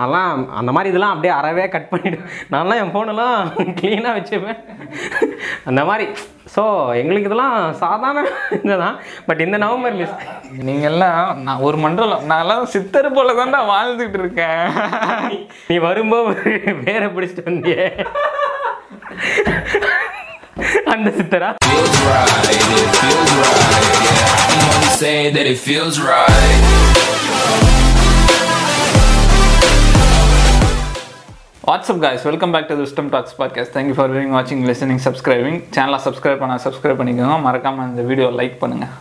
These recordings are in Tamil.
அதெல்லாம் அந்த மாதிரி இதெல்லாம் அப்படியே அறவே கட் பண்ணிவிடு நான்லாம் என் ஃபோனெல்லாம் க்ளீனாக வச்சுப்பேன். அந்த மாதிரி ஸோ எங்களுக்கு இதெல்லாம் சாதாரண இதுதான். பட் இந்த நவம்பர் மிஸ் நீங்கெல்லாம் நான் ஒரு மண்டலம் நான்லாம் சித்தர் போல தான்டா வாழ்ந்துகிட்டு இருக்கேன். நீ வரும்போது வேற பிடிச்சிட்டு வந்தியே. அந்த சித்தரா? Say that it feels right. What's up guys? Welcome back to wisdom talks podcast thank you for viewing வாட்சிங் லிசனிங் சப்ஸ்கிரைபிங் சேனலை சப்ஸ்கிரைப் பண்ண சப்ஸ்கிரைப் பண்ணிக்கோங்க. மறக்காமல் இந்த வீடியோ லைக் பண்ணுங்கள்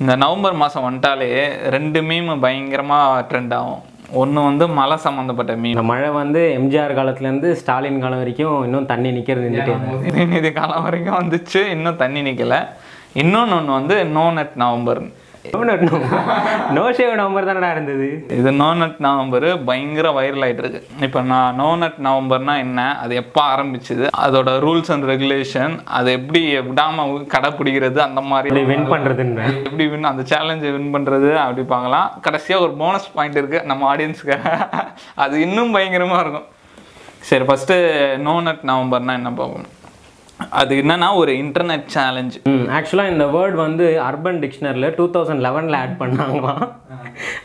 இந்த நவம்பர் மாதம் வந்துட்டாலே ரெண்டு மீம் பயங்கரமாக ட்ரெண்ட் ஆகும். ஒன்று வந்து மழை சம்மந்தப்பட்ட மீம் இந்த மழை வந்து எம்ஜிஆர் காலத்துலேருந்து ஸ்டாலின் காலம் வரைக்கும் இன்னும் தண்ணி நிற்கிறது நின்றுட்டே உதயநிதி காலம் வரைக்கும் வந்துச்சு இன்னும் தண்ணி நிற்கல இன்னொன்று ஒன்று வந்து no nut November no shave November தானடா இருந்தது? இது நோ நட் நவம்பர் பயங்கர வைரல் இருக்கு இப்போ நான் நோ நட் நவம்பர்னா என்ன? அது எப்போ ஆரம்பிச்சது? அதோட ரூல்ஸ் அண்ட் ரெகுலேஷன் அது எப்படி விடாம கடைப்பிடிக்கிறது அந்த மாதிரி வின் பண்ணுறதுன்ற எப்படி வின் அந்த சேலஞ்சை வின் பண்ணுறது அப்படி பார்க்கலாம். கடைசியாக ஒரு போனஸ் பாயிண்ட் இருக்குது நம்ம ஆடியன்ஸுக்கு அது இன்னும் பயங்கரமாக இருக்கும். சரி ஃபஸ்ட்டு நோ நட் நவம்பர்னா என்ன பார்ப்போம்? அது என்னன்னா ஒரு இன்டர்நெட் சேலஞ்ச் ஆக்சுவலாக இந்த வேர்ட் வந்து அர்பன் டிக்ஷனரியில் டூ தௌசண்ட் லெவனில் ஆட் பண்ணாங்களாம்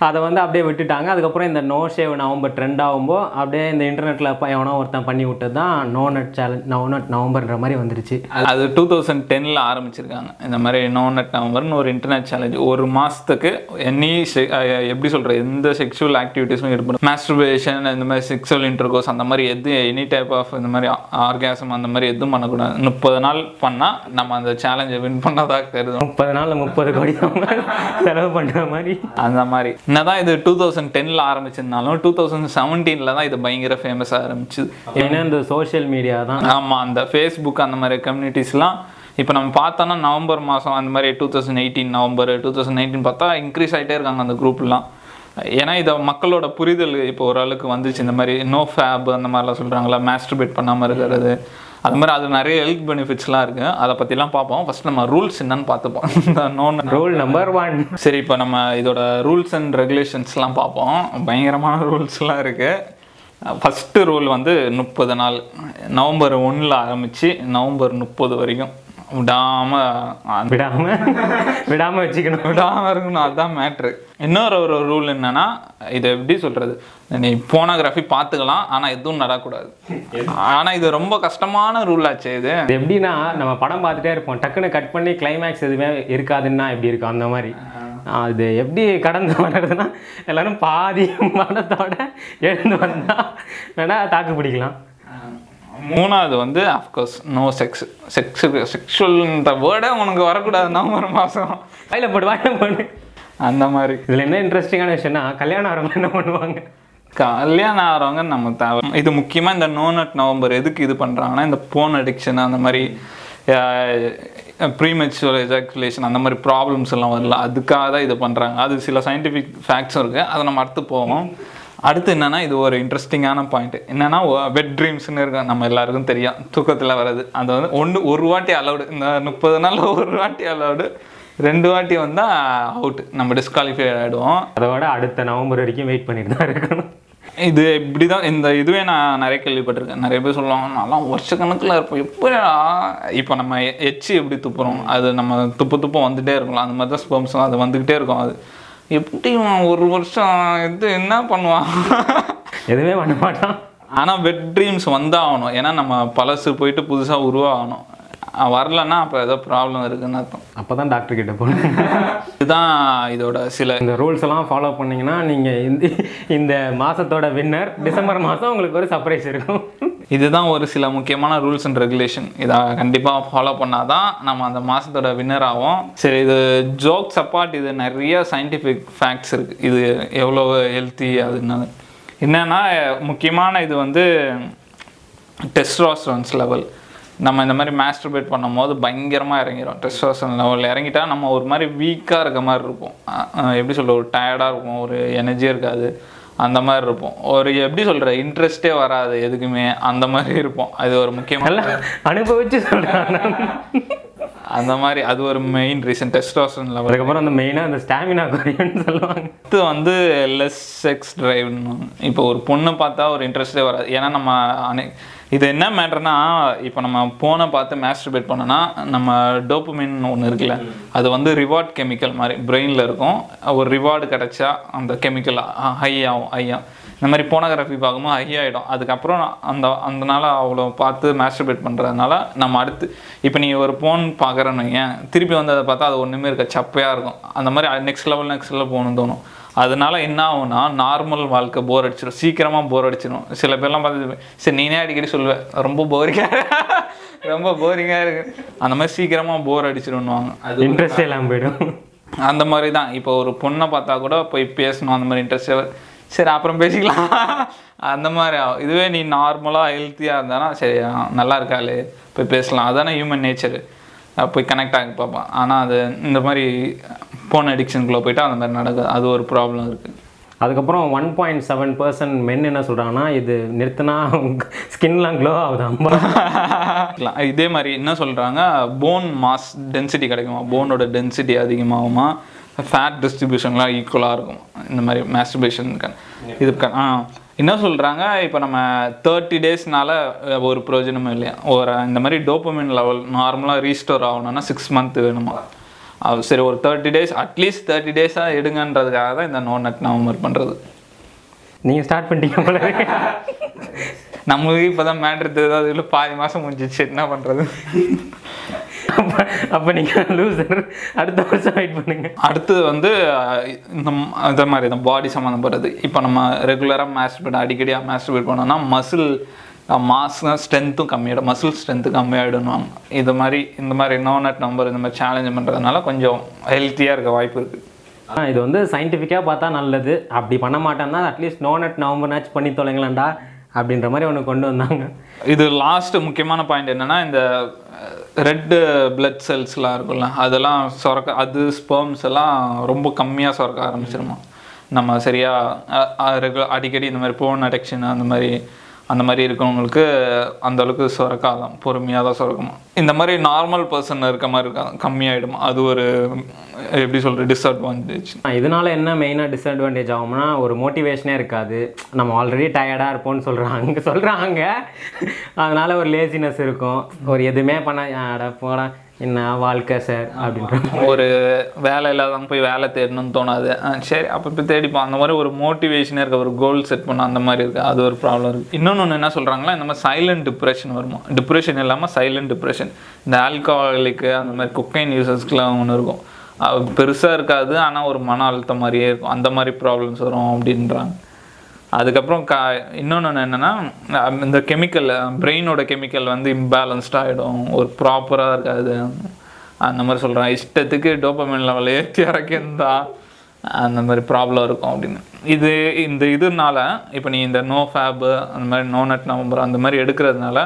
அதை வந்து அப்படியே விட்டுட்டாங்க. அதுக்கப்புறம் இந்த நோ ஷேவ் நவம்பர் ட்ரெண்ட் ஆகும்போது அப்படியே இந்த இன்டர்நெட்டில் எவனோ ஒருத்தன் பண்ணி விட்டது தான் no nut challenge no nut நவம்பர்ன்ற மாதிரி வந்துருச்சு. அது டூ தௌசண்ட் டென்னில் ஆரம்பிச்சிருக்காங்க. இந்த மாதிரி நோ நட் நவம்பர்னு ஒரு இன்டர்நெட் சேலஞ்ச் ஒரு மாதத்துக்கு எனி எப்படி சொல்கிறது எந்த செக்ஷுவல் ஆக்டிவிட்டீஸும் ஈடுபடும் மாஸ்டர்பேஷன் இந்த மாதிரி செக்ஷுவல் இன்டர்கோர்ஸ் அந்த மாதிரி எது எனி டைப் ஆஃப் இந்த மாதிரி ஆர்காசம் அந்த மாதிரி எதுவும் பண்ணக்கூடாது. முப்பது நாள் பண்ணால் நம்ம அந்த சேலஞ்சை வின் பண்ணதாக கருதும் முப்பது நாளில் முப்பது கோடி செலவு பண்ணுற மாதிரி. அந்த மாதிரி. என்னதான் இது டூ தௌசண்ட் டென்னில் ஆரம்பிச்சிருந்தாலும் டூ தௌசண்ட் செவன்டீனில் தான் இது பயங்கர ஃபேமஸாக ஆரம்பிச்சுது. ஏன்னா இந்த சோஷியல் மீடியா தான். ஆமாம் அந்த ஃபேஸ்புக் அந்த மாதிரி கம்யூனிட்டிஸ்லாம் இப்போ நம்ம பார்த்தோன்னா நவம்பர் மாதம் அந்த மாதிரி two thousand eighteen November two thousand nineteen பார்த்தா இன்க்ரீஸ் ஆகிட்டே இருக்காங்க அந்த குரூப்லாம் ஏன்னா இதை மக்களோட புரிதல் இப்போ ஓரளவுக்கு வந்துச்சு. இந்த மாதிரி நோ ஃபேப் அந்த மாதிரிலாம் சொல்கிறாங்களா மாஸ்டர்பேட் பண்ணாமல் இருக்கிறது. அது மாதிரி அது நிறைய ஹெல்த் பெனிஃபிட்ஸ்லாம் இருக்குது அதை பற்றிலாம் பார்ப்போம். ஃபஸ்ட் நம்ம ரூல்ஸ் என்னன்னு பார்த்துப்போம். நோன் ரூல் நம்பர் ஒன் சரி இப்போ நம்ம இதோட ரூல்ஸ் அண்ட் ரெகுலேஷன்ஸ்லாம் பார்ப்போம். பயங்கரமான ரூல்ஸ்லாம் இருக்குது ஃபஸ்ட்டு ரூல் வந்து முப்பது நாள். நவம்பர் ஒன்றில் ஆரம்பித்து நவம்பர் முப்பது வரைக்கும். விடாமல் விடாம? விடாம வச்சுக்கணும். விடாமல் இருக்கணும் அதுதான் மேட்ரு இன்னொரு ஒரு ரூல் என்னன்னா இது எப்படி சொல்கிறது நீ போனோகிராஃபி பார்த்துக்கலாம் ஆனால் எதுவும் நடக்கூடாது ஆனால் இது ரொம்ப கஷ்டமான ரூல் ஆச்சு இது. எப்படின்னா நம்ம படம் பார்த்துட்டே இருப்போம். டக்குன்னு கட் பண்ணி கிளைமேக்ஸ் எதுவுமே இருக்காதுன்னா எப்படி இருக்கும் அந்த மாதிரி? அது எப்படி கடந்து வர்றதுன்னா எல்லாரும் பாதி படத்தோட எழுந்து வந்தா வேணா தாக்கு பிடிக்கலாம். மூணாவது வந்து of course no sex sex செக்ஷுவல்ன்ற வேர்டே உனக்கு வரக்கூடாது. நவம்பர் மாதம் வாயில போடு வாயில போடு. அந்த மாதிரி. இதில் என்ன இன்ட்ரெஸ்டிங்கான விஷயம்னா கல்யாணம் ஆரம்பம் என்ன பண்ணுவாங்க? கல்யாணம் ஆகிறவங்க நம்ம தேவை. இது முக்கியமாக இந்த நோ நட் நவம்பர் எதுக்கு இது பண்ணுறாங்கன்னா இந்த போன் அடிக்ஷன் அந்த மாதிரி ப்ரீமெச்சுவல் எஜாக்குலேஷன் அந்த மாதிரி ப்ராப்ளம்ஸ் எல்லாம் வரல அதுக்காக தான் இது பண்ணுறாங்க அது சில சயின்டிஃபிக் ஃபேக்ட்ஸும் இருக்குது அதை நம்ம அடுத்து போவோம். அடுத்து என்னன்னா இது ஒரு இன்ட்ரெஸ்டிங்கான பாயிண்ட் என்னன்னா வெட் ட்ரீம்ஸ்னு இருக்கும் நம்ம எல்லாருக்கும் தெரியும். தூக்கத்தில் வர்றது. அது வந்து ஒன்று ஒரு வாட்டி அலௌடு இந்த முப்பது நாள் ஒரு வாட்டி அலௌடு ரெண்டு வாட்டி வந்தால் அவுட் நம்ம டிஸ்குவாலிஃபை ஆகிடுவோம் அதோட அடுத்த நவம்பர் வரைக்கும் வெயிட் பண்ணிட்டு தான் இருக்கணும். இது இப்படி தான் இந்த இதுவே நான் நிறைய கேள்விப்பட்டிருக்கேன். நிறைய பேர் சொல்லுவாங்க நான்லாம் வருஷக்கணக்கில் இருப்போம் எப்போ இப்போ நம்ம எச்சி எப்படி துப்புறோம்? அது நம்ம துப்பு துப்பு வந்துகிட்டே இருக்கலாம். அந்த மாதிரி தான் ஸ்பெர்ம்ஸ்லாம் அது வந்துக்கிட்டே இருக்கும். அது எப்படி ஒரு வருஷம் இது என்ன பண்ணுவான்? எதுவுமே பண்ண மாட்டான். ஆனால் வெட் ட்ரீம்ஸ் வந்தாகணும். ஏன்னா நம்ம பழசு போயிட்டு புதுசாக உருவாகணும். வரலன்னா அப்போ ஏதோ ப்ராப்ளம் இருக்குன்னு அர்த்தம். அப்போ தான் டாக்டர் கிட்ட போகணும் இதுதான் இதோட சில இந்த ரூல்ஸ் எல்லாம் ஃபாலோ பண்ணீங்கன்னா நீங்கள் இந்த இந்த மாதத்தோட வின்னர் டிசம்பர் மாதம் உங்களுக்கு ஒரு சர்ப்ரைஸ் இருக்கும். இதுதான் ஒரு சில முக்கியமான ரூல்ஸ் அண்ட் ரெகுலேஷன் இதை கண்டிப்பாக ஃபாலோ பண்ணால் தான் நம்ம அந்த மாதத்தோட வின்னர் ஆகும் சரி இது ஜோக்ஸ் அப்பார்ட் இது நிறைய சயின்டிஃபிக் ஃபேக்ட்ஸ் இருக்குது இது எவ்வளோ ஹெல்த்தி அதுன்னு என்னென்னா முக்கியமான இது வந்து டெஸ்ட்ராஸ்ட்ரான்ஸ் லெவல் நம்ம இந்த மாதிரி மாஸ்டர்பேட் பண்ணும்போது பயங்கரமாக இறங்கிடும் டெஸ்ட்ராஸ்ட்ரான் லெவலில் இறங்கிட்டா நம்ம ஒரு மாதிரி வீக்காக இருக்க மாதிரி இருப்போம் எப்படி சொல்ல ஒரு டயர்டாக இருக்கும். ஒரு எனர்ஜியாக இருக்காது. அந்த மாதிரி இருப்போம். ஒரு எப்படி சொல்கிற இன்ட்ரெஸ்டே வராது எதுக்குமே. அந்த மாதிரி இருப்போம். அது ஒரு முக்கியமான அனுபவிச்சு சொல்கிறாங்க அந்த மாதிரி அது ஒரு மெயின் ரீசன் டெஸ்டோஸ்டரோன் லெவல் அதுக்கப்புறம் அந்த மெயினாக அந்த ஸ்டாமினா குறையும்னு சொல்லுவாங்க. அடுத்து வந்து லெஸ் செக்ஸ் டிரைவ்னு இப்போ ஒரு பொண்ணை பார்த்தா ஒரு இன்ட்ரெஸ்டே வராது. ஏன்னா நம்ம அனை இது என்ன மேட்டர்னா இப்போ நம்ம போனை பார்த்து மேஸ்டர்பேட் பண்ணோன்னா நம்ம டோப்புமின் ஒன்று இருக்குல்ல அது வந்து ரிவார்ட் கெமிக்கல் மாதிரி பிரெயினில் இருக்கும். ஒரு ரிவார்டு கிடைச்சா அந்த கெமிக்கல் ஹை ஆகும் ஹை இந்த மாதிரி போனோகிராஃபி பார்க்கும்போது ஹை ஆகிடும் அதுக்கப்புறம் அந்த அந்த நாள் அவ்வளோ பார்த்து மேஸ்டர்பேட் பண்ணுறதுனால நம்ம அடுத்து இப்போ நீ ஒரு ஃபோன் பார்க்குறேன்னு வையேன் திருப்பி வந்து அதை பார்த்தா அது ஒன்றுமே இருக்க சப்பையாக இருக்கும். அந்த மாதிரி நெக்ஸ்ட் லெவல் நெக்ஸ்ட் லெவல் போகணும்னு தோணும். அதனால என்ன ஆகும்னா நார்மல் வாழ்க்கை போர் அடிச்சிடும் சீக்கிரமாக போர் அடிச்சிடும் சில பேர்லாம் பார்த்து சரி நீனே அடிக்கடி சொல்லுவேன் ரொம்ப போரிங்காக ரொம்ப போரிங்காக இருக்கு. அந்த மாதிரி சீக்கிரமாக போர் அடிச்சிடும்னுவாங்க அது இன்ட்ரெஸ்டே இல்லாமல் போயிடும். அந்த மாதிரி தான் இப்போ ஒரு பொண்ணை பார்த்தா கூட போய் பேசணும். அந்த மாதிரி இன்ட்ரெஸ்ட் சரி அப்புறம் பேசிக்கலாம். அந்த மாதிரி ஆகும். இதுவே நீ நார்மலாக ஹெல்த்தியாக இருந்தானா சரி நல்லா இருக்காளே போய் பேசலாம். அதானே ஹியூமன் நேச்சர் போய் கனெக்ட் ஆகி பார்ப்பான் ஆனால் அது இந்த மாதிரி போன் அடிக்ஷனுக்குள்ளே போயிட்டா அந்த மாதிரி நடக்குது அது ஒரு ப்ராப்ளம் இருக்குது அதுக்கப்புறம் one point seven percent men என்ன சொல்கிறாங்கன்னா இது நிறுத்தினா ஸ்கின்லாம் க்ளோ ஆகுது? அம்பா. இதே மாதிரி என்ன சொல்கிறாங்க போன் மாஸ் டென்சிட்டி கிடைக்குமா? போனோட டென்சிட்டி அதிகமாகுமா? ஃபேட் டிஸ்ட்ரிபியூஷன்லாம் ஈக்குவலாக இருக்கும். இந்த மாதிரி மாஸ்டர்பேஷனுக்கு இது ஆ என்ன சொல்கிறாங்க இப்போ நம்ம தேர்ட்டி டேஸ்னால ஒரு பிரயோஜனமும் இல்லையா? ஒரு இந்த மாதிரி டோப்பமின் லெவல் நார்மலாக ரீஸ்டோர் ஆகணும்னா சிக்ஸ் மந்த் வேணுமா? சரி ஒரு தேர்ட்டி டேஸ் அட்லீஸ்ட் தேர்ட்டி டேஸாக எடுங்கன்றதுக்காக தான் இந்த நோ நட் நவம்பர் பண்ணுறது நீங்கள் ஸ்டார்ட் பண்ணிட்டீங்க போல. நம்மளுக்கு இப்போ தான் மேட்ரு தெரியாது இல்லை பாதி மாதம் முடிஞ்சிச்சு என்ன பண்ணுறது அப்ப நீங்கள் லூசர் அடுத்த வருஷம் வெயிட் பண்ணுங்க. அடுத்தது வந்து இந்த மாதிரி இந்த பாடி சம்மந்தப்பட்டது. இப்போ நம்ம ரெகுலராக மாஸ்டர்பேட் அடிக்கடியாக மாஸ்டர்பேட் பண்ணோம்னா மசில் மாஸ் ஸ்ட்ரென்த்தும் கம்மியாயிடும். மசில் ஸ்ட்ரென்த்து கம்மியாயிடுவாங்க இது மாதிரி இந்த மாதிரி நோ நட் நம்பர் இந்த மாதிரி சேலஞ்ச் பண்ணுறதுனால கொஞ்சம் ஹெல்த்தியாக இருக்க வாய்ப்பு இருக்குது ஆ இது வந்து சயின்டிஃபிக்காக பார்த்தா நல்லது. அப்படி பண்ண மாட்டேன்னா அட்லீஸ்ட் நோ நட் நவம்பர்னாச்சும் பண்ணி தொலைங்களேன்டா அப்படின்ற மாதிரி ஒன்று கொண்டு வந்தாங்க. இது லாஸ்ட் முக்கியமான பாயிண்ட் என்னன்னா இந்த ரெட்டு பிளட் செல்ஸ்லாம் இருக்கும்ல அதெல்லாம் சுரக்க அது ஸ்பெர்ம்ஸ் எல்லாம் ரொம்ப கம்மியாக சுரக்க ஆரம்பிச்சிருமா. நம்ம சரியா அ- அ- ரெகு- அடிக்கடி இந்த மாதிரி போன் அடெக்ஷன் அந்த மாதிரி அந்த மாதிரி இருக்கவங்களுக்கு அந்த அளவுக்கு சுரக்காதான் பொறுமையாக தான் சுரக்குமா. இந்த மாதிரி நார்மல் பர்சன் இருக்க மாதிரி இருக்கா கம்மியாயிடும். அது ஒரு எப்படி சொல்கிறது டிஸ்அட்வான்டேஜ் இதனால என்ன மெயினாக டிஸ்அட்வான்டேஜ் ஆகும்னா ஒரு மோட்டிவேஷனே இருக்காது. நம்ம ஆல்ரெடி டயர்டாக இருப்போம்னு சொல்கிறாங்க சொல்கிறாங்க அதனால ஒரு லேசினஸ் இருக்கும். ஒரு எதுவுமே பண்ண போட. என்ன வாழ்க்கை சார் அப்படின்ற ஒரு வேலை இல்லாதவங்க போய் வேலை தேடணும்னு தோணாது. ஆ, சரி அப்போ இப்போ தேடிப்போம். அந்த மாதிரி ஒரு மோட்டிவேஷன் இருக்க ஒரு கோல் செட் பண்ண அந்த மாதிரி இருக்குது அது ஒரு ப்ராப்ளம் இருக்குது இன்னொன்று என்ன சொல்கிறாங்களா இந்த மாதிரி சைலண்ட் டிப்ரெஷன் வருமா? டிப்ரெஷன் இல்லாமல் சைலண்ட் டிப்ரெஷன் இந்த ஆல்கஹாலிக்கு அந்த மாதிரி குக்கைன் யூசர்ஸ்க்குலாம் ஒன்று இருக்கும். பெருசாக இருக்காது ஆனால் ஒரு மன அழுத்தம் மாதிரியே இருக்கும். அந்த மாதிரி ப்ராப்ளம்ஸ் வரும் அப்படின்றாங்க. அதுக்கப்புறம் கா இன்னொன்று என்னென்னா இந்த கெமிக்கல் பிரெயினோட கெமிக்கல் வந்து இம்பேலன்ஸ்ட் ஆகிடும் ஒரு ப்ராப்பராக இருக்காது. அந்த மாதிரி சொல்கிறேன் இஷ்டத்துக்கு டோப்பமின் லெவல் ஏற்றி இறக்கியிருந்தா அந்த மாதிரி ப்ராப்ளம் இருக்கும் அப்படின்னு. இது இந்த இதுனால இப்போ நீ இந்த நோ ஃபேபு அந்த மாதிரி நோ நட் நவம்பர் அந்த மாதிரி எடுக்கிறதுனால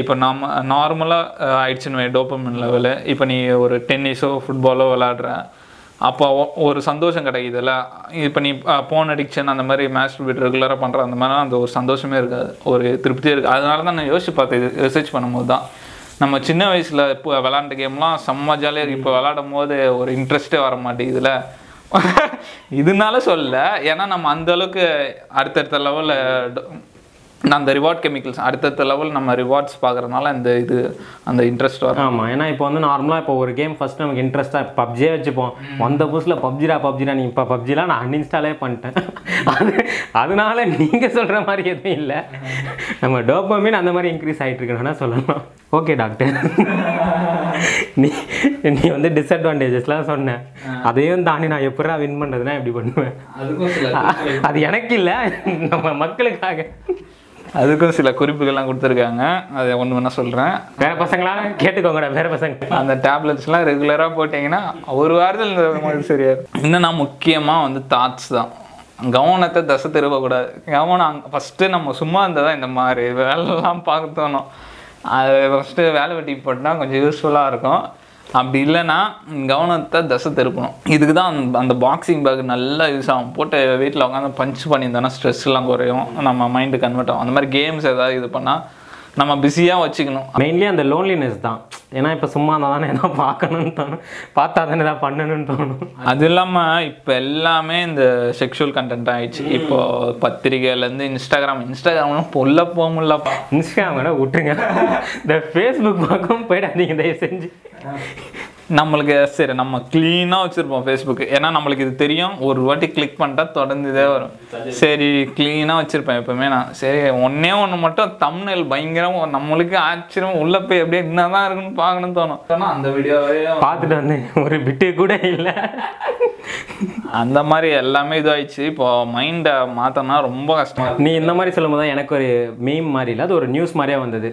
இப்போ நம்ம நார்மலாக ஆயிடுச்சுன்னு டோப்பமின் லெவலு இப்போ நீ ஒரு டென்னிஸோ ஃபுட்பாலோ விளாடுற அப்போ ஒரு சந்தோஷம் கிடைக்குதுல்ல? இப்போ நீ போன் அடிக்ஷன் அந்த மாதிரி மாஸ்டர்பேட் ரெகுலராக பண்ணுற அந்த மாதிரிலாம் அந்த ஒரு சந்தோஷமே இருக்காது. ஒரு திருப்தியே இருக்குது. அதனால தான் நான் யோசிச்சு பார்த்தேன் இது ரிசர்ச் பண்ணும்போது தான். நம்ம சின்ன வயசில் இப்போ விளாண்ட கேம்லாம் செம்ம ஜாலியாக இருக்குது இப்போ விளாடும் போது ஒரு இன்ட்ரெஸ்ட்டே வர மாட்டேங்குதுல இதனால சொல்லலை. ஏன்னா நம்ம அந்த அளவுக்கு அடுத்தடுத்த லெவலில் அந்த ரிவார்ட் கெமிக்கல்ஸ் அடுத்தடுத்த லெவல் நம்ம ரிவார்ட்ஸ் பார்க்குறதுனால இந்த இது அந்த இன்ட்ரெஸ்ட் வரும். ஆமாம் ஏன்னா இப்போ வந்து நார்மலாக இப்போ ஒரு கேம் ஃபஸ்ட் நமக்கு இன்ட்ரெஸ்ட்டாக பப்ஜியே வச்சுப்போம். வந்த புதுசில் பப்ஜிடா பப்ஜிடா நீ இப்போ பப்ஜிலாம் நான் அன்இன்ஸ்டாலே பண்ணிட்டேன். அது அதனால நீங்கள் சொல்கிற மாதிரி எதுவும் இல்லை. நம்ம டோப்பமின் அந்த மாதிரி இன்க்ரீஸ் ஆகிட்டு இருக்குன்னு சொல்லலாம். ஓகே டாக்டர் நீ நீ வந்து டிஸ்அட்வான்டேஜஸ்லாம் சொன்னேன் அதையும் தாண்டி நான் எப்படா வின் பண்ணுறதுனா எப்படி பண்ணுவேன். அது எனக்கு இல்லை நம்ம மக்களுக்காக. அதுக்கும் சில குறிப்புகள்லாம் கொடுத்துருக்காங்க. அதை ஒன்று வேணா சொல்கிறேன் வேற பசங்களா? கேட்டுக்கோங்கடா வேற பசங்க. அந்த டேப்லெட்ஸ்லாம் ரெகுலராக போட்டிங்கன்னா ஒரு வாரத்தில் இந்த மாதிரி சரியாது என்னன்னா முக்கியமாக வந்து தாட்ஸ் தான். கவனத்தை தசை திருப்பக்கூடாது. கவனம் அங்கே ஃபஸ்ட்டு நம்ம சும்மா இருந்தால் தான் இந்த மாதிரி வேலைலாம் பார்க்க தோணும். அது ஃபஸ்ட்டு வேலை வெட்டி போட்டால் கொஞ்சம் யூஸ்ஃபுல்லாக இருக்கும். அப்படி இல்லைன்னா கவனத்தை தசை திருப்பணும். இதுக்கு தான் அந்த- அந்த பாக்ஸிங் பேக் நல்லா யூஸ் ஆகும். போட்டு வீட்டில் உட்காந்து பஞ்ச் பண்ணியிருந்தோன்னா ஸ்ட்ரெஸ்லாம் குறையும். நம்ம மைண்டு கன்வெர்ட் ஆகும். அந்த மாதிரி கேம்ஸ் ஏதாவது இது பண்ணால் நம்ம பிஸியாக வச்சுக்கணும். மெயின்லி அந்த லோன்லினஸ் தான். ஏன்னா இப்போ சும்மா இருந்தால் தானே எதாவது பார்க்கணும்னு தோணும். பார்த்தா தானே எதாவது பண்ணணும்னு தோணும். அது இல்லாமல் இப்போ எல்லாமே இந்த செக்ஷுவல் கண்டென்ட் ஆயிடுச்சு. இப்போ பத்திரிகையிலேருந்து இன்ஸ்டாகிராம் இன்ஸ்டாகிராம்லாம் பொல்ல போக முடியலப்பா இன்ஸ்டாகிராம் விட்டுருங்க. இந்த ஃபேஸ்புக் பக்கம் போயிடாதீங்க தயவு செஞ்சு. நம்மளுக்கு சரி நம்ம க்ளீனாக வச்சுருப்போம் ஃபேஸ்புக் ஏன்னா நம்மளுக்கு இது தெரியும். ஒரு வாட்டி கிளிக் பண்ணிட்டா தொடர்ந்து இதே வரும் சரி க்ளீனாக வச்சுருப்பேன் எப்பவுமே நான். சரி ஒன்றே ஒன்று மட்டும் தம்னல் பயங்கரம் நம்மளுக்கு ஆச்சரியம் உள்ளே போய் அப்படியே என்னதான் இருக்குன்னு பார்க்கணும்னு தோணும். ஆனா அந்த வீடியோவே பார்த்துட்டு வந்தேன். ஒரு பிட்டு கூட இல்லை. அந்த மாதிரி எல்லாமே இதாயிடுச்சு. இப்போ மைண்டை மாற்றனா ரொம்ப கஷ்டமா நீ இந்த மாதிரி சொல்லும்போது தான் எனக்கு ஒரு மீம் மாதிரி இல்லை அது ஒரு நியூஸ் மாதிரியே வந்தது.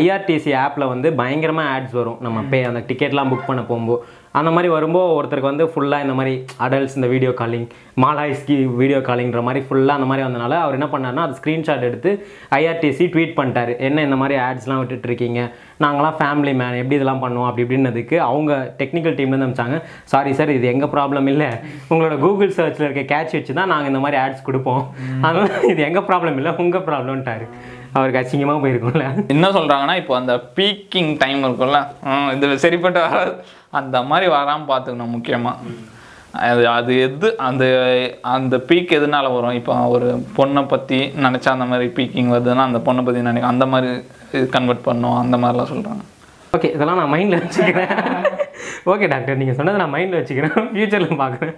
ஐஆர்டிசி ஆப்பில் வந்து பயங்கரமாக ஆட்ஸ் வரும். நம்ம பே அந்த டிக்கெட்லாம் புக் பண்ண போகும்போது. அந்த மாதிரி வரும்போது ஒருத்தருக்கு வந்து ஃபுல்லாக இந்த மாதிரி அடல்ட்ஸ் இந்த வீடியோ காலிங் மாலாய்ஸ்கி வீடியோ காலிங்கிற மாதிரி ஃபுல்லாக அந்த மாதிரி வந்தனால அவர் என்ன பண்ணாருன்னா அது ஸ்க்ரீன்ஷாட் எடுத்து ஐஆர்டிசி ட்வீட் பண்ணிட்டாரு. என்ன இந்த மாதிரி ஆட்ஸ்லாம் விட்டுட்டு இருக்கீங்க? நாங்களாம் ஃபேமிலி மேன் எப்படி இதெல்லாம் பண்ணுவோம் அப்படி இப்படின்னதுக்கு அவங்க டெக்னிக்கல் டீம்லேருந்து அனுப்பிச்சாங்க சாரி சார் இது எங்கள் ப்ராப்ளம் இல்லை. உங்களோட கூகுள் சர்ச்சில் இருக்க கேட்ச் வச்சு தான் நாங்கள் இந்த மாதிரி ஆட்ஸ் கொடுப்போம். அதனால் இது எங்கள் ப்ராப்ளம் இல்லை உங்கள் ப்ராப்ளம்ட்டாரு அவருக்கு அசிங்கமாக போயிருக்கும்ல. என்ன சொல்கிறாங்கன்னா இப்போ அந்த பீக்கிங் டைம் இருக்கும்ல இதில் இது சரிப்பட்டு வராது. அந்த மாதிரி வராமல் பார்த்துக்கணும் முக்கியமாக அது அது எது அந்த அந்த பீக் எதனால வரும்? இப்போ ஒரு பொண்ணை பற்றி நினச்சா அந்த மாதிரி பீக்கிங் வருதுன்னா அந்த பொண்ணை பற்றி நினைக்க அந்த மாதிரி கன்வெர்ட் பண்ணும் அந்த மாதிரிலாம் சொல்கிறாங்க ஓகே இதெல்லாம் நான் மைண்டில் வச்சுக்கிறேன். ஓகே டாக்டர் நீங்கள் சொன்னதை நான் மைண்டில் வச்சுக்கிறேன். ஃப்யூச்சரில் பார்க்குறேன்.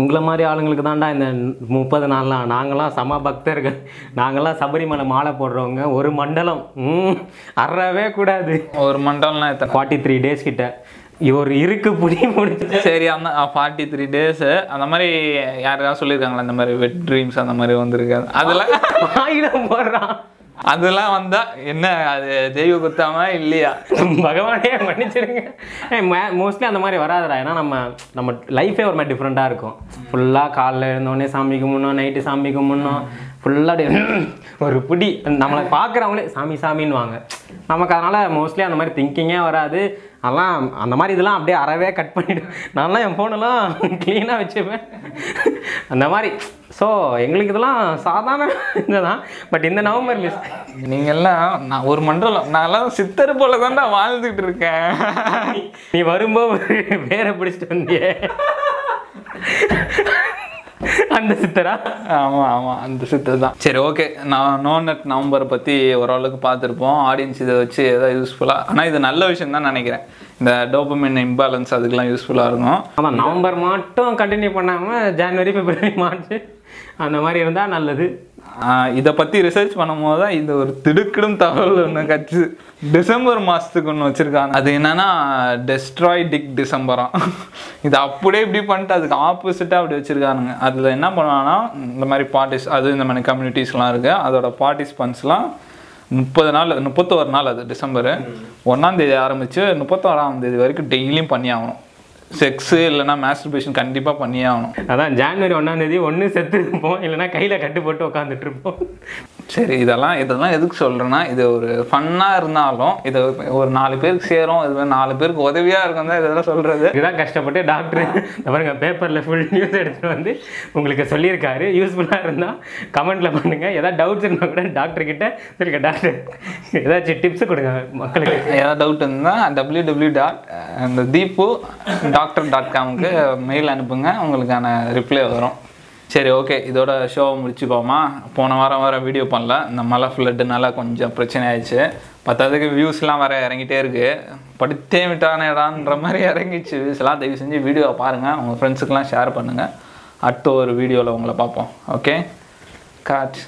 உங்களை மாதிரி ஆளுங்களுக்கு தான்டா இந்த முப்பது நாள்லாம். நாங்களாம் சம பக்தர்கள் நாங்களாம் சபரிமலை மாலை போடுறவங்க. ஒரு மண்டலம். அறவே கூடாது. ஒரு மண்டலம்னா ஃபார்ட்டி த்ரீ டேஸ் கிட்ட. ஒரு இருக்கு புடி முடிச்சு சரி அந்த ஃபார்ட்டி த்ரீ டேஸு அந்த மாதிரி யாருக்காவது சொல்லியிருக்காங்களா? இந்த மாதிரி வெட் ட்ரீம்ஸ் அந்த மாதிரி வந்திருக்காது அதெல்லாம் ஆயுதம் போடுறான் அதெல்லாம் வந்தா என்ன அது தெய்வ குத்தாம இல்லையா? பகவானே மன்னிச்சிடுங்க. மோஸ்ட்லி அந்த மாதிரி வராதுடா. ஏன்னா நம்ம நம்ம லைஃபே ஒரு மாதிரி டிஃப்ரெண்ட்டாக இருக்கும். ஃபுல்லாக காலைல எழுந்தோடனே சாமி கும்பிடணும் நைட்டு சாமி கும்பிடணும். ஃபுல்லாக ஒரு பிடி. நம்மளை பார்க்குறவங்களே சாமி சாமின்னுவாங்க. நமக்கு அதனால் மோஸ்ட்லி அந்த மாதிரி திங்கிங்கே வராது. அதெல்லாம் அந்த மாதிரி இதெல்லாம் அப்படியே அறவே கட் பண்ணிவிடு நான்லாம் என் ஃபோனெல்லாம் க்ளீனாக வச்சுப்பேன். அந்த மாதிரி. ஸோ எங்களுக்கு இதெல்லாம் சாதாரண இதுதான். பட் இந்த நவம்பர் மிஸ் நீங்க எல்லாம் நான் ஒரு மண்டலம் நான் எல்லாம் சித்தர் போல தான்டா வாழ்ந்துகிட்டு இருக்கேன். நீ வரும்போது வேற பிடிச்சிட்டு வந்தியே. அந்த சித்தரா? ஆமா ஆமாம் அந்த சித்தர் தான். சரி ஓகே நான் நோ நெட் நவம்பரை பற்றி ஓரளவுக்கு பார்த்துருப்போம். ஆடியன்ஸ் இதை வச்சு ஏதாவது யூஸ்ஃபுல்லாக ஆனால் இது நல்ல விஷயம் தான் நினைக்கிறேன். இந்த டோபமின் இம்பேலன்ஸ் அதுக்கெல்லாம் யூஸ்ஃபுல்லா இருக்கும். ஆமாம் நவம்பர் மட்டும் கண்டினியூ பண்ணாமல் ஜனவரி பிப்ரவரி மார்ச் அந்த மாதிரி இருந்தால் நல்லது. இதை பற்றி ரிசர்ச் பண்ணும்போது தான் இது ஒரு திடுக்கிடும் தகவல் ஒன்று கட்சி. டிசம்பர் மாதத்துக்கு ஒன்று வச்சுருக்காங்க. அது என்னன்னா டெஸ்ட்ராய் டிக் டிசம்பரா இது அப்படியே இப்படி பண்ணிட்டு அதுக்கு ஆப்போசிட்டாக அப்படி வச்சுருக்கானுங்க. அதில் என்ன பண்ணுவாங்கன்னா இந்த மாதிரி பார்ட்டிஸ் அது இந்த மாதிரி கம்யூனிட்டிஸ்லாம் இருக்குது அதோட பார்ட்டிசிபன்ஸ்லாம் முப்பது நாள் முப்பத்தோரு நாள் அது டிசம்பரு. ஒன்றாம் தேதி ஆரம்பித்து முப்பத்தோராம் தேதி வரைக்கும் டெய்லியும் பண்ணி ஆகணும். செக்ஸு இல்லைனா மேஸ்டர்பேஷன் கண்டிப்பாக பண்ணியே ஆகணும். அதான் ஜான்வரி ஒன்றாம் தேதி ஒன்று செத்து இருப்போம். இல்லைன்னா கையில் கட்டு போட்டு உட்காந்துட்டு இருப்போம். சரி இதெல்லாம் இதெல்லாம் எதுக்கு சொல்கிறேன்னா இது ஒரு ஃபன்னாக இருந்தாலும் இது ஒரு நாலு பேருக்கு சேரும் இது நாலு பேருக்கு உதவியாக இருக்கும் தான் இதெல்லாம் சொல்கிறது இதுதான் கஷ்டப்பட்டு டாக்டர் பாருங்க பேப்பரில் ஃபுல் நியூஸ் எடுத்துகிட்டு வந்து உங்களுக்கு சொல்லியிருக்காரு. யூஸ்ஃபுல்லாக இருந்தால் கமெண்ட்டில் பண்ணுங்கள் ஏதாவது டவுட்ஸ் இருந்தால் கூட டாக்டர் கிட்ட சரிங்க டாக்டர் ஏதாச்சும் டிப்ஸ் கொடுங்க மக்களுக்கு. ஏதாவது டவுட் இருந்தால் டபிள்யூ டபிள்யூ டாட் அந்த தீப்பு டாக்டர் டாட் காமுக்கு மெயில் அனுப்புங்க. உங்களுக்கான ரிப்ளை வரும். சரி ஓகே இதோட ஷோவை முடிச்சுப்போமா போன வாரம் வர வீடியோ பண்ணல. இந்த மழை ஃப்ளட்டுனால கொஞ்சம் பிரச்சனை ஆயிடுச்சு பத்தாவதுக்கு வியூஸ்லாம் வர இறங்கிட்டே இருக்கு. படுத்தே விட்டானேடான்ற மாதிரி இறங்கிச்சு வியூஸ்லாம் தயவு செஞ்சு வீடியோவை பாருங்கள் உங்கள் ஃப்ரெண்ட்ஸுக்கெலாம் ஷேர் பண்ணுங்கள் அடுத்த ஒரு வீடியோவில் உங்களை பார்ப்போம். Okay God